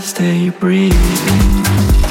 Stay breathing.